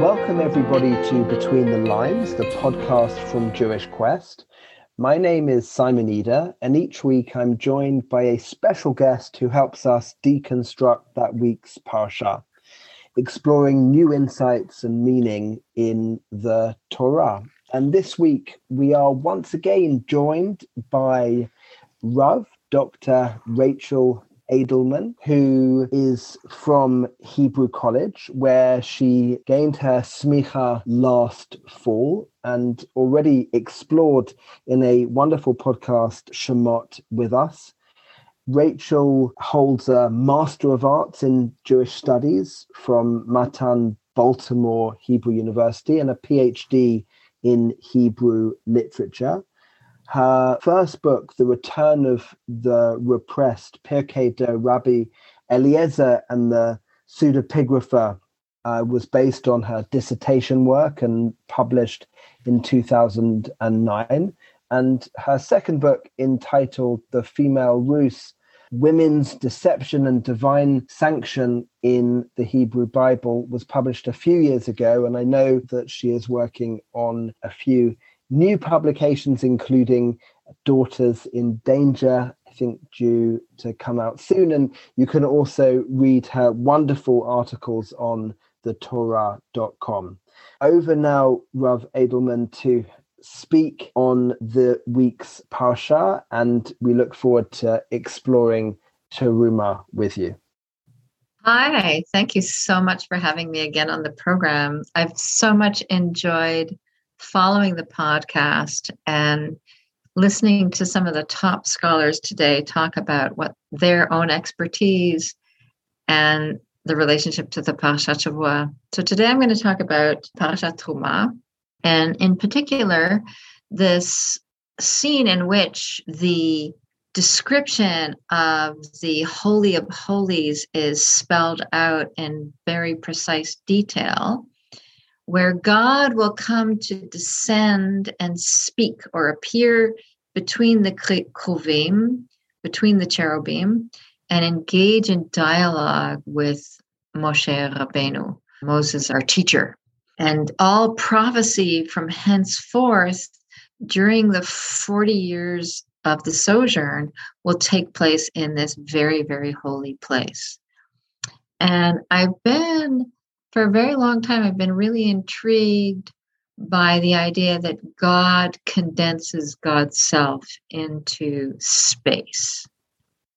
Welcome, everybody, to Between the Lines, the podcast from Jewish Quest. My name is Simon Eder, and each week I'm joined by a special guest who helps us deconstruct that week's Parsha, exploring new insights and meaning in the Torah. And this week we are once again joined by Rav, Dr. Rachel Adelman, who is from Hebrew College, where she gained her smicha last fall and already explored in a wonderful podcast, Shemot, with us. Rachel holds a Master of Arts in Jewish Studies from Matan Baltimore Hebrew University and a PhD in Hebrew literature. Her first book, The Return of the Repressed, Pirkei de Rabbi Eliezer and the Pseudepigrapha, uh, was based on her dissertation work and published in 2009. And her second book, entitled The Female Ruse, Women's Deception and Divine Sanction in the Hebrew Bible, was published a few years ago. And I know that she is working on a few new publications, including Daughters in Danger, I think due to come out soon. And you can also read her wonderful articles on the Torah.com. Over now, Rav Adelman, to speak on the week's Parsha, and we look forward to exploring Teruma with you. Hi, thank you so much for having me again on the program. I've so much enjoyed following the podcast and listening to some of the top scholars today talk about what their own expertise and the relationship to the Parashat Shavua. So today I'm going to talk about Parashat Truma, and in particular, this scene in which the description of the Holy of Holies is spelled out in very precise detail where God will come to descend and speak or appear between the kruvim, between the cherubim, and engage in dialogue with Moshe Rabbeinu, Moses, our teacher. And all prophecy from henceforth during the 40 years of the sojourn will take place in this very, very holy place. And I've been for a very long time, I've been really intrigued by the idea that God condenses God's self into space.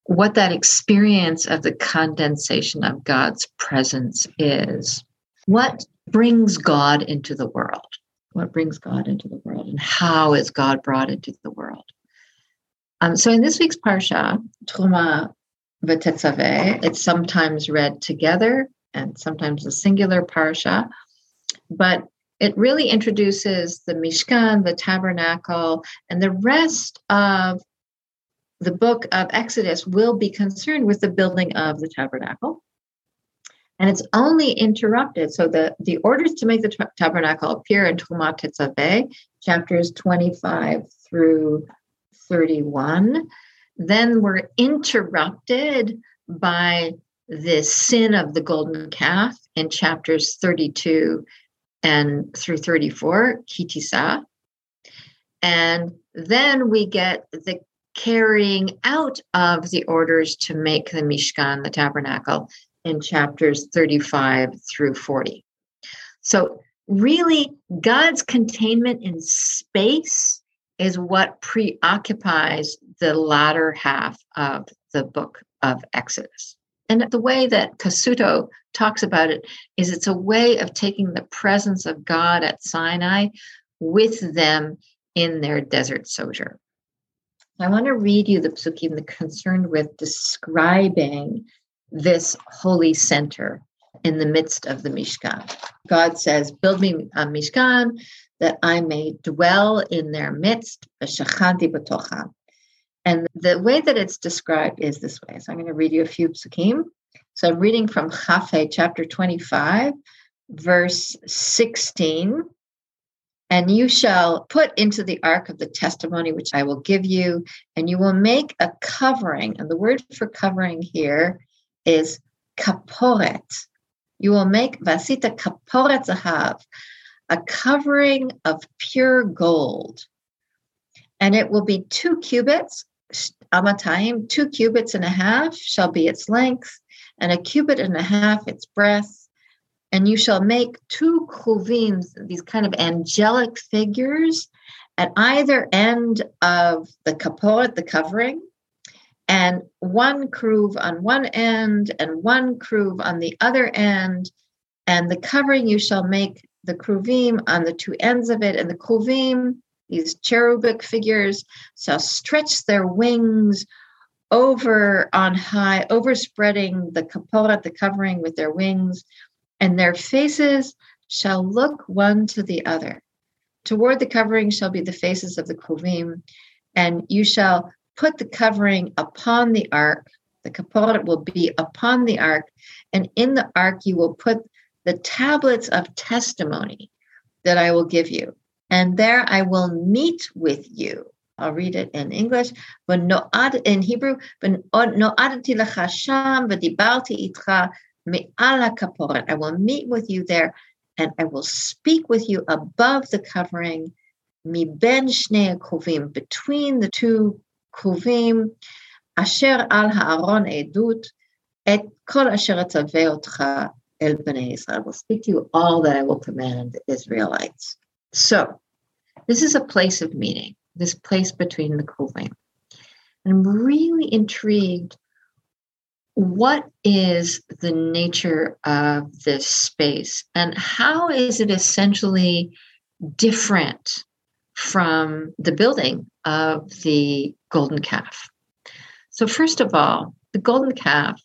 What that experience of the condensation of God's presence is. What brings God into the world? What brings God into the world? And how is God brought into the world? Um, so in this week's Parsha, Truma V'Tetzaveh, it's sometimes read together and sometimes a singular parsha, but it really introduces the Mishkan, the tabernacle, and the rest of the book of Exodus will be concerned with the building of the tabernacle. And it's only interrupted. So the, the orders to make the t- tabernacle appear in Trumat Tetzaveh, chapters 25 through 31. Then we're interrupted by the sin of the golden calf in chapters 32 and through 34, Ki Tisa. And then we get the carrying out of the orders to make the Mishkan, the tabernacle, in chapters 35 through 40. So, really, God's containment in space is what preoccupies the latter half of the book of Exodus. And the way that Cassuto talks about it is it's a way of taking the presence of God at Sinai with them in their desert sojourn. I want to read you the psukim that concerned with describing this holy center in the midst of the Mishkan. God says, Build me a Mishkan that I may dwell in their midst. And the way that it's described is this way. So I'm going to read you a few psukim. So I'm reading from Chafei, chapter 25, verse 16. And you shall put into the ark of the testimony, which I will give you, and you will make a covering. And the word for covering here is kaporet. You will make vasita kaporet zahav, a covering of pure gold. And it will be two cubits, amatayim, two cubits and a half shall be its length, and a cubit and a half its breadth and you shall make two kruvim, these kind of angelic figures, at either end of the kaporet, the covering, and one kruv on one end and one kruv on the other end. And the covering you shall make the kruvim on the two ends of it, and the kruvim, these cherubic figures, shall stretch their wings over on high, overspreading the kaporet, the covering with their wings, and their faces shall look one to the other. Toward the covering shall be the faces of the kruvim, and you shall put the covering upon the ark. The kaporet will be upon the ark, and in the ark you will put the tablets of testimony that I will give you. And there I will meet with you. I'll read it in English. In Hebrew. I will meet with you there and I will speak with you above the covering, between the two kruvim, asher al ha'aron edut, et kol asher otcha el bnei Israel. I will speak to you all that I will command Israelites. So, this is a place of meeting, this place between the kruvim. I'm really intrigued what is the nature of this space and how is it essentially different from the building of the golden calf? So, first of all, the golden calf,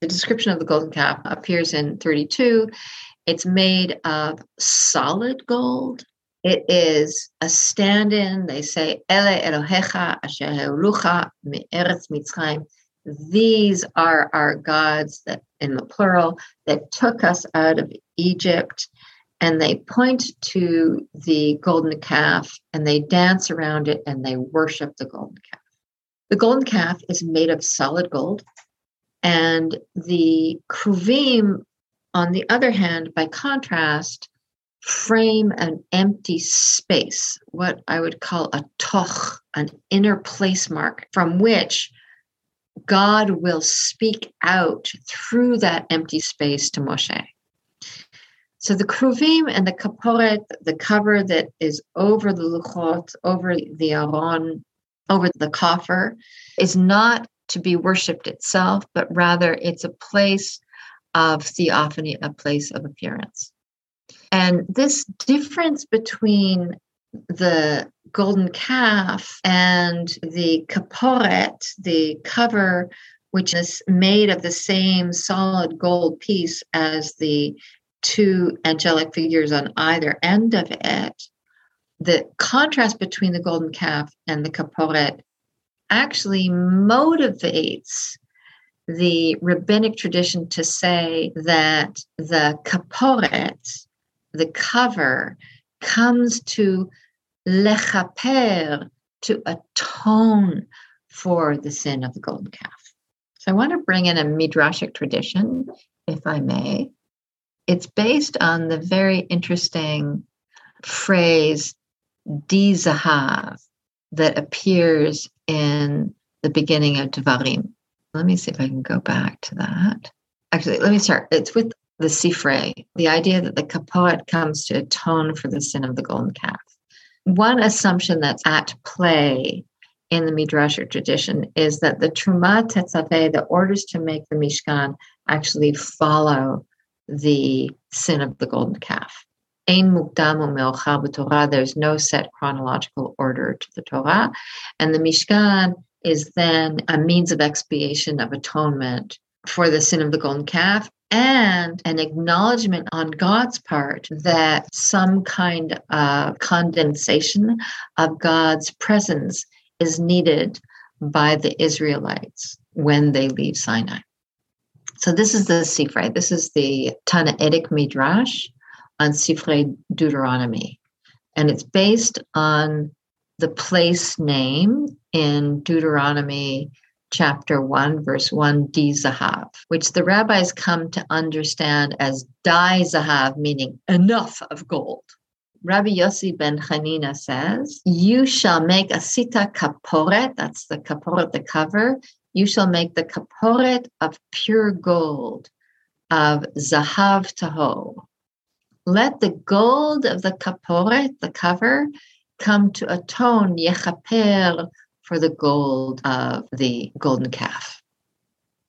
the description of the golden calf appears in 32. It's made of solid gold. It is a stand in, they say, Ele Elohecha Asher Me'eretz Mitzrayim these are our gods that in the plural that took us out of Egypt and they point to the golden calf and they dance around it and they worship the golden calf. The golden calf is made of solid gold, and the kruvim, on the other hand, by contrast, frame an empty space, what I would call a toch, an inner place mark, from which God will speak out through that empty space to Moshe. So the kruvim and the kaporet, the cover that is over the luchot, over the aron, over the coffer, is not to be worshipped itself, but rather it's a place of theophany, a place of appearance. And this difference between the golden calf and the kaporet, the cover, which is made of the same solid gold piece as the two angelic figures on either end of it, the contrast between the golden calf and the kaporet actually motivates the rabbinic tradition to say that the kaporet, the cover, comes to lechaper, to atone for the sin of the golden calf. So I want to bring in a midrashic tradition, if I may. It's based on the very interesting phrase dizahav that appears in the beginning of Devarim. Let me see if I can go back to that. Actually, let me start. It's with the sifrei, the idea that the kaporet comes to atone for the sin of the golden calf one assumption that's at play in the Midrashic tradition is that the Truma Tetzaveh, the orders to make the Mishkan, actually follow the sin of the golden calf. Ein mukdam Torah. There's no set chronological order to the Torah, and the Mishkan is then a means of expiation of atonement for the sin of the golden calf and an acknowledgement on God's part that some kind of condensation of God's presence is needed by the Israelites when they leave Sinai. So this is the Sifrei. This is the Tannaitic Midrash on Sifrei Deuteronomy. And it's based on the place name in Deuteronomy chapter 1, verse 1, Di Zahav, which the rabbis come to understand as Dai Zahav, meaning enough of gold. Rabbi Yossi ben Chanina says, You shall make a sita kaporet, that's the kaporet, the cover. You shall make the kaporet of pure gold, of zahav taho. Let the gold of the kaporet, the cover, come to atone yechaper for the gold of the golden calf.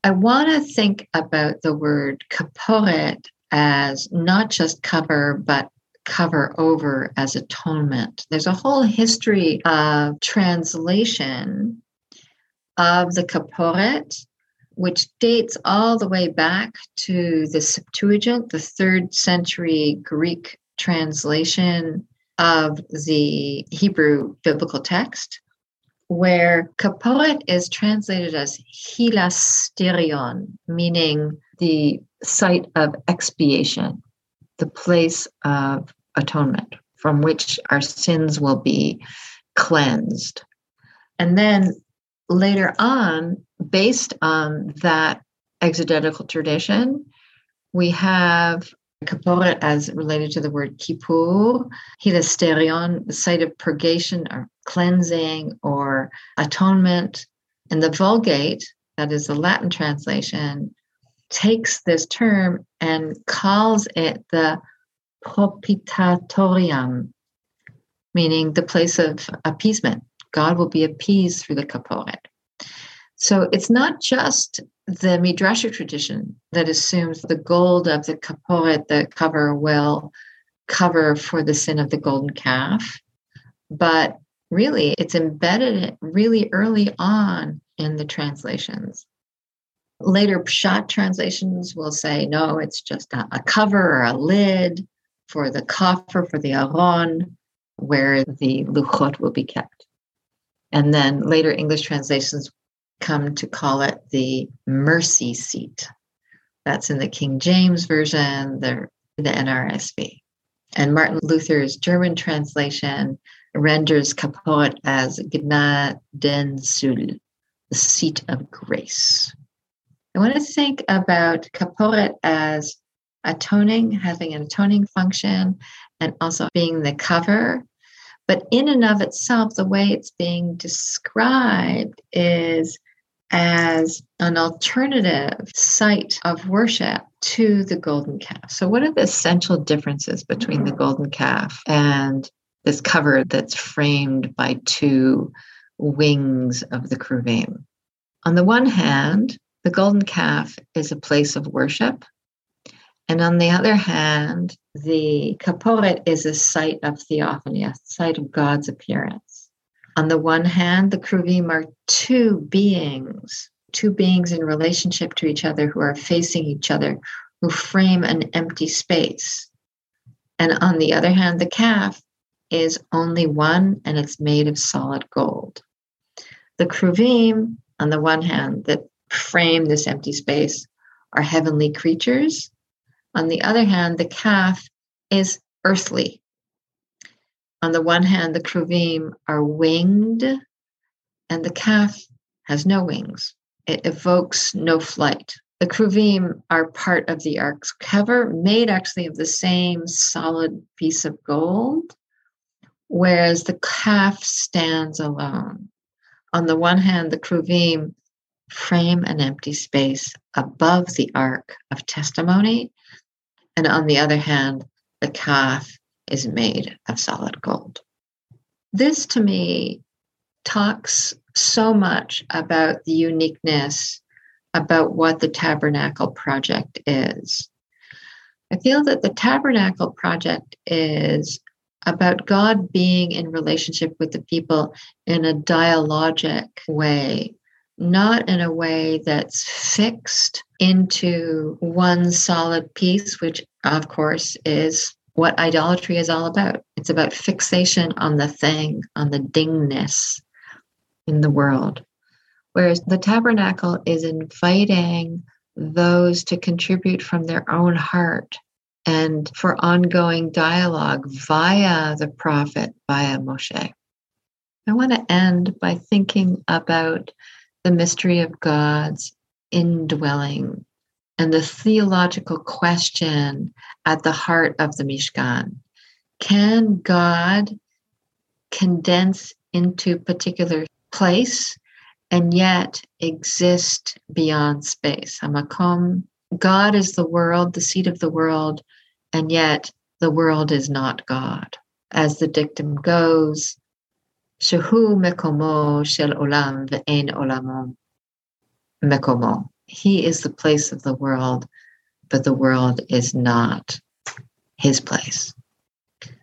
I want to think about the word kaporet as not just cover, but cover over as atonement. There's a whole history of translation of the kaporet, which dates all the way back to the Septuagint, the third century Greek translation of the Hebrew biblical text, where kaporet is translated as hilasterion, meaning the site of expiation, the place of atonement from which our sins will be cleansed. And then later on, based on that exegetical tradition, we have Kaporet as related to the word kippur, hilasterion, the site of purgation or cleansing or atonement. And the Vulgate, that is the Latin translation, takes this term and calls it the propitiatorium, meaning the place of appeasement. God will be appeased through the kaporet. So it's not just the Midrashic tradition that assumes the gold of the kaporet, the cover, will cover for the sin of the golden calf, but really it's embedded really early on in the translations. Later Pshat translations will say, no, it's just a, a cover or a lid for the coffer, for the aron, where the luchot will be kept. And then later English translations come to call it the mercy seat. That's in the King James Version, the, the NRSV. And Martin Luther's German translation renders Kaporet as Gnadenstuhl, the seat of grace. I want to think about Kaporet as atoning, having an atoning function, and also being the cover. But in and of itself, the way it's being described is as an alternative site of worship to the golden calf. So, what are the essential differences between the golden calf and this cover that's framed by two wings of the Kruvim? On the one hand, the golden calf is a place of worship and on the other hand, the kaporet is a site of theophany, a site of God's appearance. On the one hand, the kruvim are two beings, two beings in relationship to each other who are facing each other, who frame an empty space. And on the other hand, the calf is only one and it's made of solid gold. The kruvim, on the one hand, that frame this empty space are heavenly creatures on the other hand, the calf is earthly. On the one hand, the kruvim are winged, and the calf has no wings. It evokes no flight. The kruvim are part of the ark's cover, made actually of the same solid piece of gold, whereas the calf stands alone. On the one hand, the kruvim frame an empty space above the ark of testimony, and on the other hand, the calf is made of solid gold. This to me talks so much about the uniqueness about what the Tabernacle Project is. I feel that the Tabernacle Project is about God being in relationship with the people in a dialogic way, not in a way that's fixed into one solid piece, which of course is what idolatry is all about. It's about fixation on the thing, on the dingness in the world. Whereas the tabernacle is inviting those to contribute from their own heart and for ongoing dialogue via the prophet, via Moshe. I want to end by thinking about the mystery of God's indwelling and the theological question at the heart of the Mishkan. Can God condense into particular place and yet exist beyond space? Hamakom, God is the world, the seat of the world, and yet the world is not God. As the dictum goes, Shehu mekomo shel olam ve'en olamo mekomo. He is the place of the world, but the world is not his place.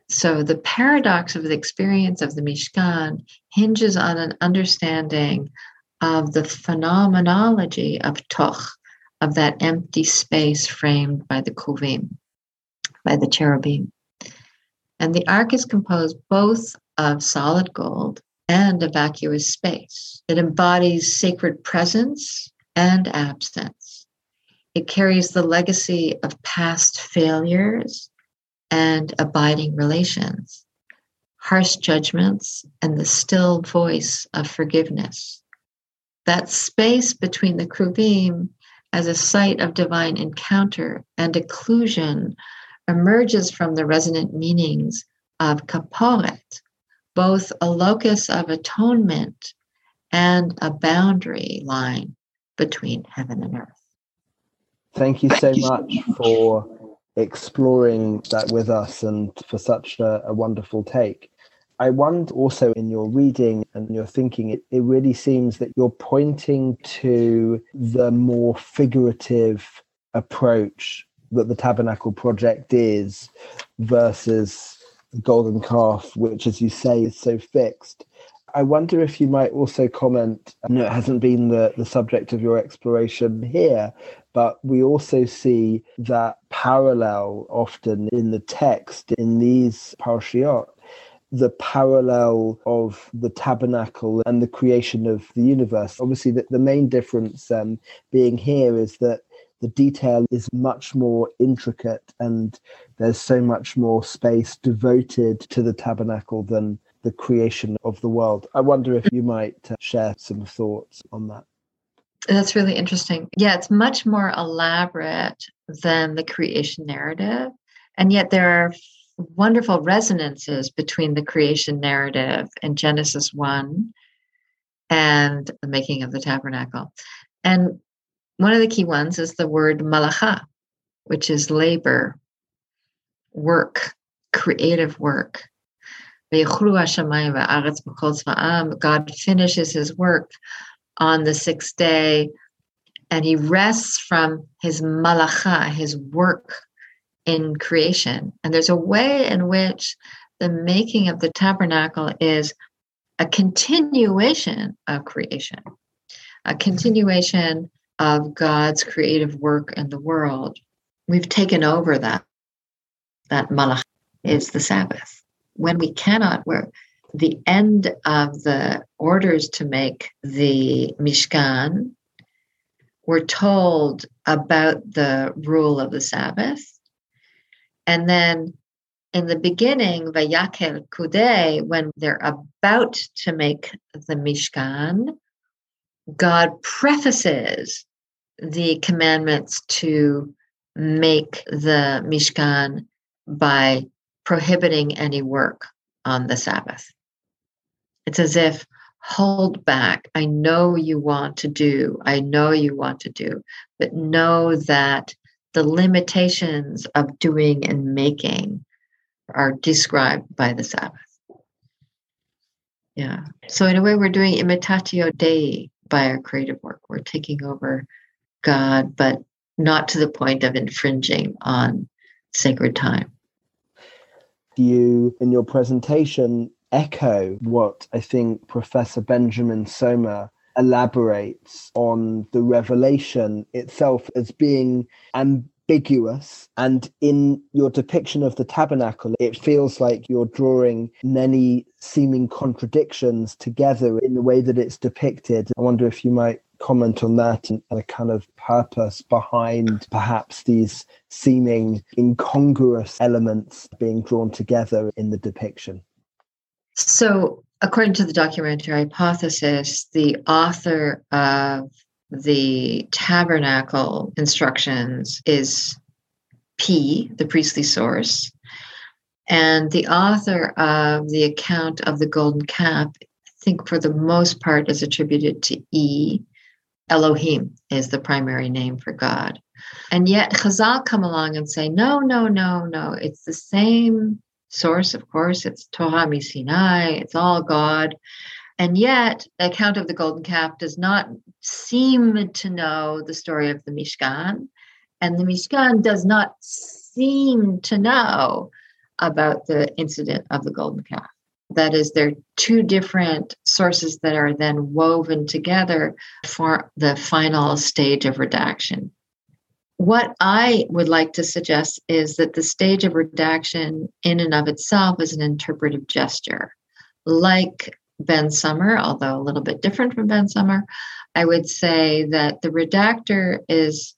So the paradox of the experience of the Mishkan hinges on an understanding of the phenomenology of Toch, of that empty space framed by the Kruvim, by the cherubim. And the ark is composed both of solid gold and a vacuous space. It embodies sacred presence and absence. It carries the legacy of past failures and abiding relations, harsh judgments, and the still voice of forgiveness. That space between the Kruvim as a site of divine encounter and occlusion emerges from the resonant meanings of kaporet, both a locus of atonement and a boundary line between heaven and earth. Thank you so much for exploring that with us and for such a, a wonderful take. I wonder also in your reading and your thinking, it, it really seems that you're pointing to the more figurative approach that the Tabernacle Project is versus golden calf, which, as you say, is so fixed. I wonder if you might also comment. I know it hasn't been the, the subject of your exploration here, but we also see that parallel often in the text in these parshiot, the parallel of the tabernacle and the creation of the universe. Obviously, the, the main difference um, being here is that the detail is much more intricate and there's so much more space devoted to the tabernacle than the creation of the world. I wonder if you might uh, share some thoughts on that. That's really interesting. Yeah, it's much more elaborate than the creation narrative. And yet there are wonderful resonances between the creation narrative in Genesis 1 and the making of the tabernacle. And one of the key ones is the word malacha, which is labor, work, creative work. God finishes his work on the sixth day and he rests from his malacha, his work in creation. And there's a way in which the making of the tabernacle is a continuation of creation, a continuation of God's creative work in the world. We've taken over that. That malach is the Sabbath. When we cannot, where the end of the orders to make the Mishkan, we're told about the rule of the Sabbath. And then in the beginning, Vayakel Kudei, when they're about to make the Mishkan, God prefaces the commandments to make the Mishkan by prohibiting any work on the Sabbath. It's as if, hold back. I know you want to do, I know you want to do, but know that the limitations of doing and making are described by the Sabbath. Yeah. So, in a way, we're doing imitatio Dei by our creative work. We're taking over God, but not to the point of infringing on sacred time. You, in your presentation, echo what I think Professor Benjamin Sommer elaborates on the revelation itself as being ambiguous. And in your depiction of the tabernacle, it feels like you're drawing many seeming contradictions together in the way that it's depicted. I wonder if you might comment on that and the kind of purpose behind perhaps these seeming incongruous elements being drawn together in the depiction? So, according to the documentary hypothesis, the author of the tabernacle instructions is P, the priestly source, and the author of the account of the golden calf, I think for the most part, is attributed to E. Elohim is the primary name for God. And yet Chazal come along and say, no, no, no, no, it's the same source, of course, it's Torah Sinai, it's all God. And yet, the account of the golden calf does not seem to know the story of the Mishkan. And the Mishkan does not seem to know about the incident of the golden calf. That is, there are two different sources that are then woven together for the final stage of redaction. What I would like to suggest is that the stage of redaction, in and of itself, is an interpretive gesture. Like Ben Sommer, although a little bit different from Ben Sommer, I would say that the redactor is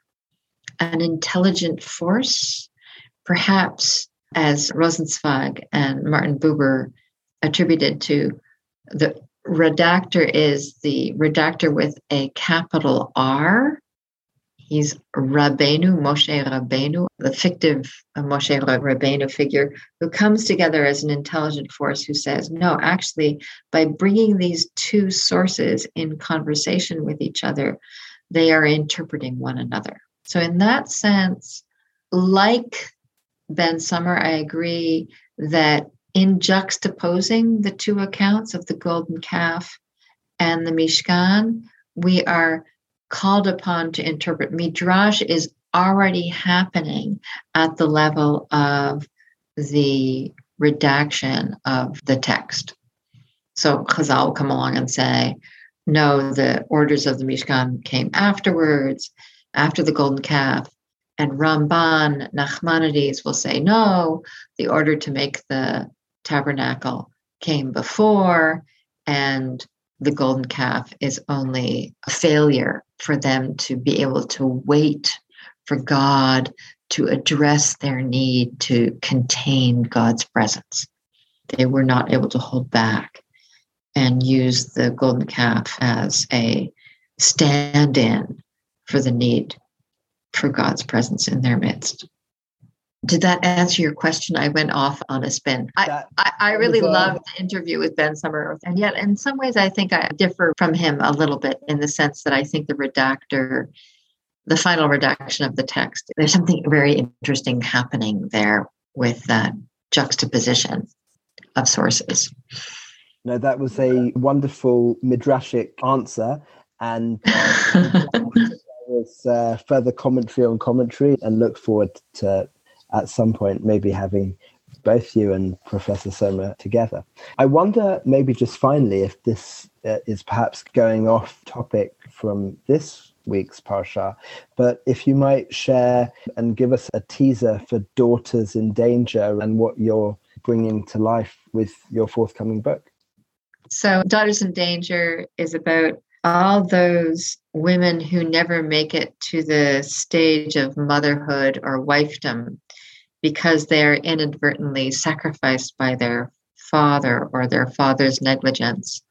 an intelligent force, perhaps as Rosenzweig and Martin Buber attributed to the redactor is the redactor with a capital R. He's Rabbeinu, Moshe Rabbeinu, the fictive uh, Moshe Rabbeinu figure who comes together as an intelligent force who says, no, actually, by bringing these two sources in conversation with each other, they are interpreting one another. So, in that sense, like Ben Sommer, I agree that in juxtaposing the two accounts of the golden calf and the Mishkan, we are called upon to interpret. Midrash is already happening at the level of the redaction of the text. So Chazal will come along and say, no, the orders of the Mishkan came afterwards, after the golden calf. And Ramban, Nachmanides will say, no, the order to make the tabernacle came before, and the golden calf is only a failure for them to be able to wait for God to address their need to contain God's presence. They were not able to hold back and use the golden calf as a stand in for the need for God's presence in their midst. Did that answer your question? I went off on a spin. I, I, I, really uh, loved the interview with Ben Sommer. And yet, in some ways, I think I differ from him a little bit in the sense that I think the redactor, the final redaction of the text, there's something very interesting happening there with that juxtaposition of sources. No, that was a wonderful midrashic answer. And uh, was uh, further commentary on commentary and look forward to at some point maybe having both you and Professor Sommer together. I wonder, maybe just finally, if this uh, is perhaps going off topic from this week's Parsha, but if you might share and give us a teaser for Daughters in Danger and what you're bringing to life with your forthcoming book. So, Daughters in Danger is about all those women who never make it to the stage of motherhood or wifedom because they're inadvertently sacrificed by their father or their father's negligence.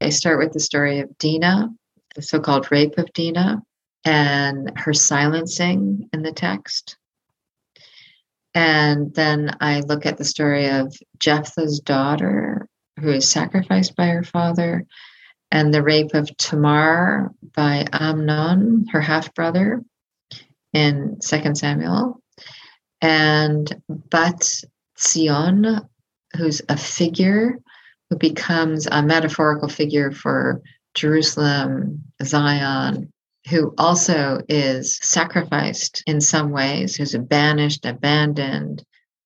I start with the story of Dinah, the so called rape of Dinah, and her silencing in the text. And then I look at the story of Jephthah's daughter, who is sacrificed by her father, and the rape of Tamar by Amnon, her half brother, in 2 Samuel, and Bat Zion, who's a figure who becomes a metaphorical figure for Jerusalem, Zion, who also is sacrificed in some ways, who's banished, abandoned,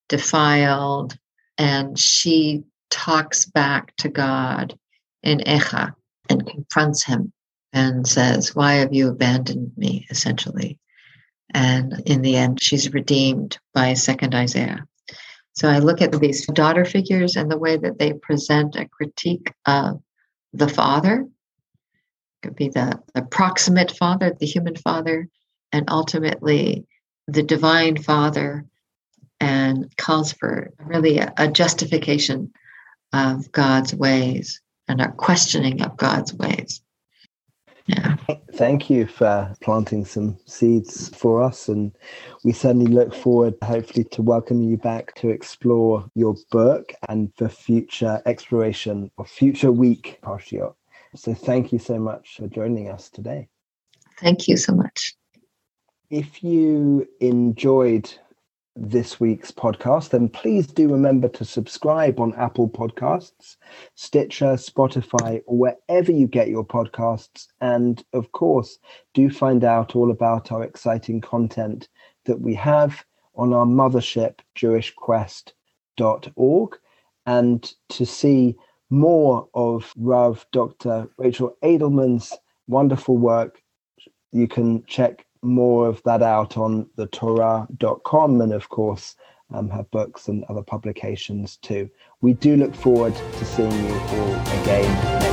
defiled, and she talks back to God in Echa and confronts him and says, Why have you abandoned me? essentially. And in the end, she's redeemed by second Isaiah. So I look at these daughter figures and the way that they present a critique of the father could be the, the proximate father, the human father, and ultimately the divine father, and calls for really a, a justification of God's ways and our questioning of God's ways. Yeah. Thank you for planting some seeds for us. And we certainly look forward, hopefully, to welcoming you back to explore your book and for future exploration or future week, Parshiot. So thank you so much for joining us today. Thank you so much. If you enjoyed this week's podcast, then please do remember to subscribe on Apple Podcasts, Stitcher, Spotify, or wherever you get your podcasts. And of course, do find out all about our exciting content that we have on our mothership, jewishquest.org. And to see more of Rav Dr. Rachel Adelman's wonderful work, you can check more of that out on the Torah.com and, of course, um, her books and other publications too. We do look forward to seeing you all again